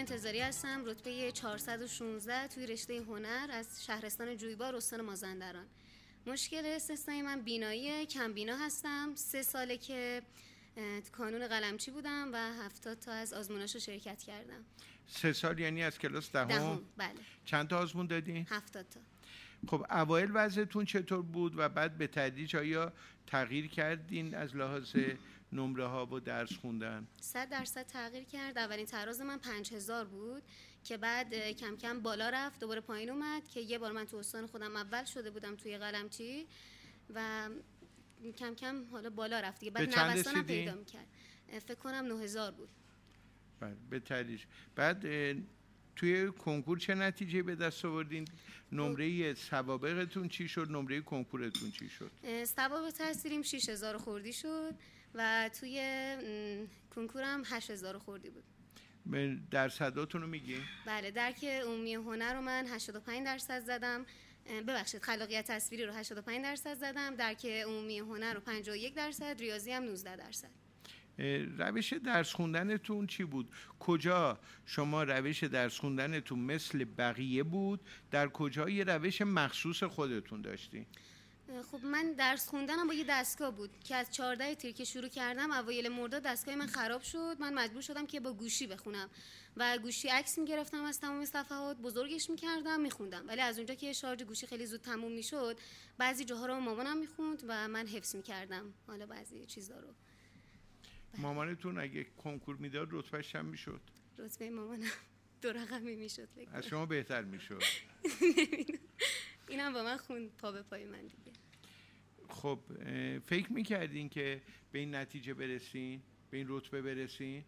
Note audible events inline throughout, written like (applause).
انتظاری هستم. رتبه 416 توی رشته هنر از شهرستان جویبار استان مازندران. مشکل استثنایی من بینایی کم بینا هستم. سه ساله که کانون قلمچی بودم و هفتاد تا از آزموناشو شرکت کردم. سه سال یعنی از کلاس دهم؟ دهم بله. چند تا آزمون دادین؟ هفتاد تا. خب اوایل وضعتون چطور بود و بعد به تدریج آیا تغییر کردین از لحاظ نمره ها و درس خوندن. صد درصد تغییر کرد. اولین تراز من پنج هزار بود که بعد کم کم بالا رفت دوباره پایین اومد که یه بار من تو استان خودم اول شده بودم توی قلمچی و کم کم حالا بالا رفت دیگه. بعد نوستانم پیدا می‌کرد. فکر کنم 9000 بود. بله به تدریج. بعد توی کنکور چه نتیجه به دست آوردین؟ نمره سوابقتون چی شد؟ نمره کنکورتون چی شد؟ سوابق تحصیلیم 6000 خوردی شد و توی کنکورم 8000 خوردی بود. درصداتون رو میگی؟ بله درک عمومی هنر رو من 85 درصد زدم. ببخشید خلاقیت تصویری رو 85 درصد زدم. درک عمومی هنر رو 51 درصد ریاضی هم 19 درصد. روش درس خوندنتون چی بود؟ کجا شما روش درس خوندنتون مثل بقیه بود؟ در کجا یه روش مخصوص خودتون داشتی؟ خب من درس خوندنم با یه دستگاه بود که از 14 تیر که شروع کردم اوایل مرداد دستگاه من خراب شد من مجبور شدم که با گوشی بخونم و گوشی عکس می‌گرفتم از تمام صفحات بزرگش می‌کردم میخوندم ولی از اونجا که شارژ گوشی خیلی زود تموم می‌شد بعضی جاها رو مامانم می‌خوند و من حفظ می‌کردم حالا بعضی چیزا رو. مامانتون اگه کنکور می‌داد رتبهش هم می‌شد. رتبه مامانم دو رقمی می‌شد از شما بهتر می‌شد. اینم با من خون پا به پای من دیگه. خب فکر می‌کردین که به این نتیجه برسین؟ به این رتبه برسین؟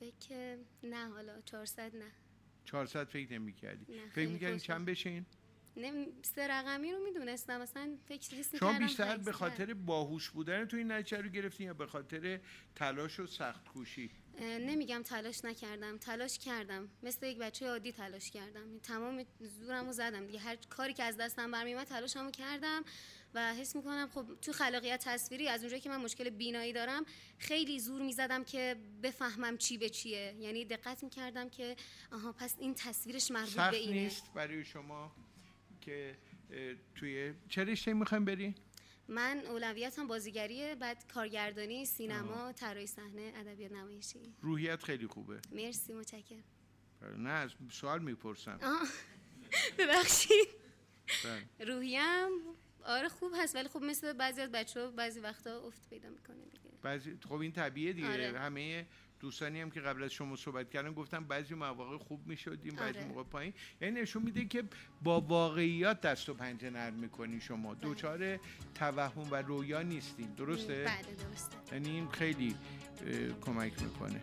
فکر نه حالا 400 نه. 400 فکر نمی کردی فکر می‌کردین چند بشین؟ سه رقمی رو می‌دونستم مثلا فکر شما بیشتر به خاطر باهوش بودن تو این نتیجه رو گرفتین یا به خاطر تلاش و سخت کوشی نمیگم تلاش نکردم تلاش کردم. مثل یک بچه عادی تلاش کردم. تمام زورمو زدم دیگه. هر کاری که از دستم برمیومد تلاشمو کردم و حس می‌کنم خب تو خلاقیت تصویری از اونجایی که من مشکل بینایی دارم خیلی زور می‌زدم که بفهمم چی به چیه. یعنی دقت می‌کردم که آها پس این تصویرش مربوط به اینه. نیست برای شما؟ که توی چه رشته می‌خوایم بری؟ من اولویتم بازیگریه بعد کارگردانی سینما طراحی صحنه ادبیات نمایشی. روحیت خیلی خوبه. مرسی متشکرم. نه از سوال می‌پرسم. (laughs) ببخشید. بله. روحیم آره خوب هست ولی خب مثل بعضی از بچه ها بعضی وقتا افت پیدا می‌کنه دیگه. بعضی خب این طبیعه دیگه. آره. همه دوستانی هم که قبل از شما صحبت کردن گفتم بعضی مواقع خوب می‌شدیم بعضی آره. موقع پایین یعنی نشون میده که با واقعیات دست و پنجه نرم می‌کنی شما بله. دوچار توهم و رویا نیستیم درسته؟ بله درسته یعنی این خیلی کمک می‌کنه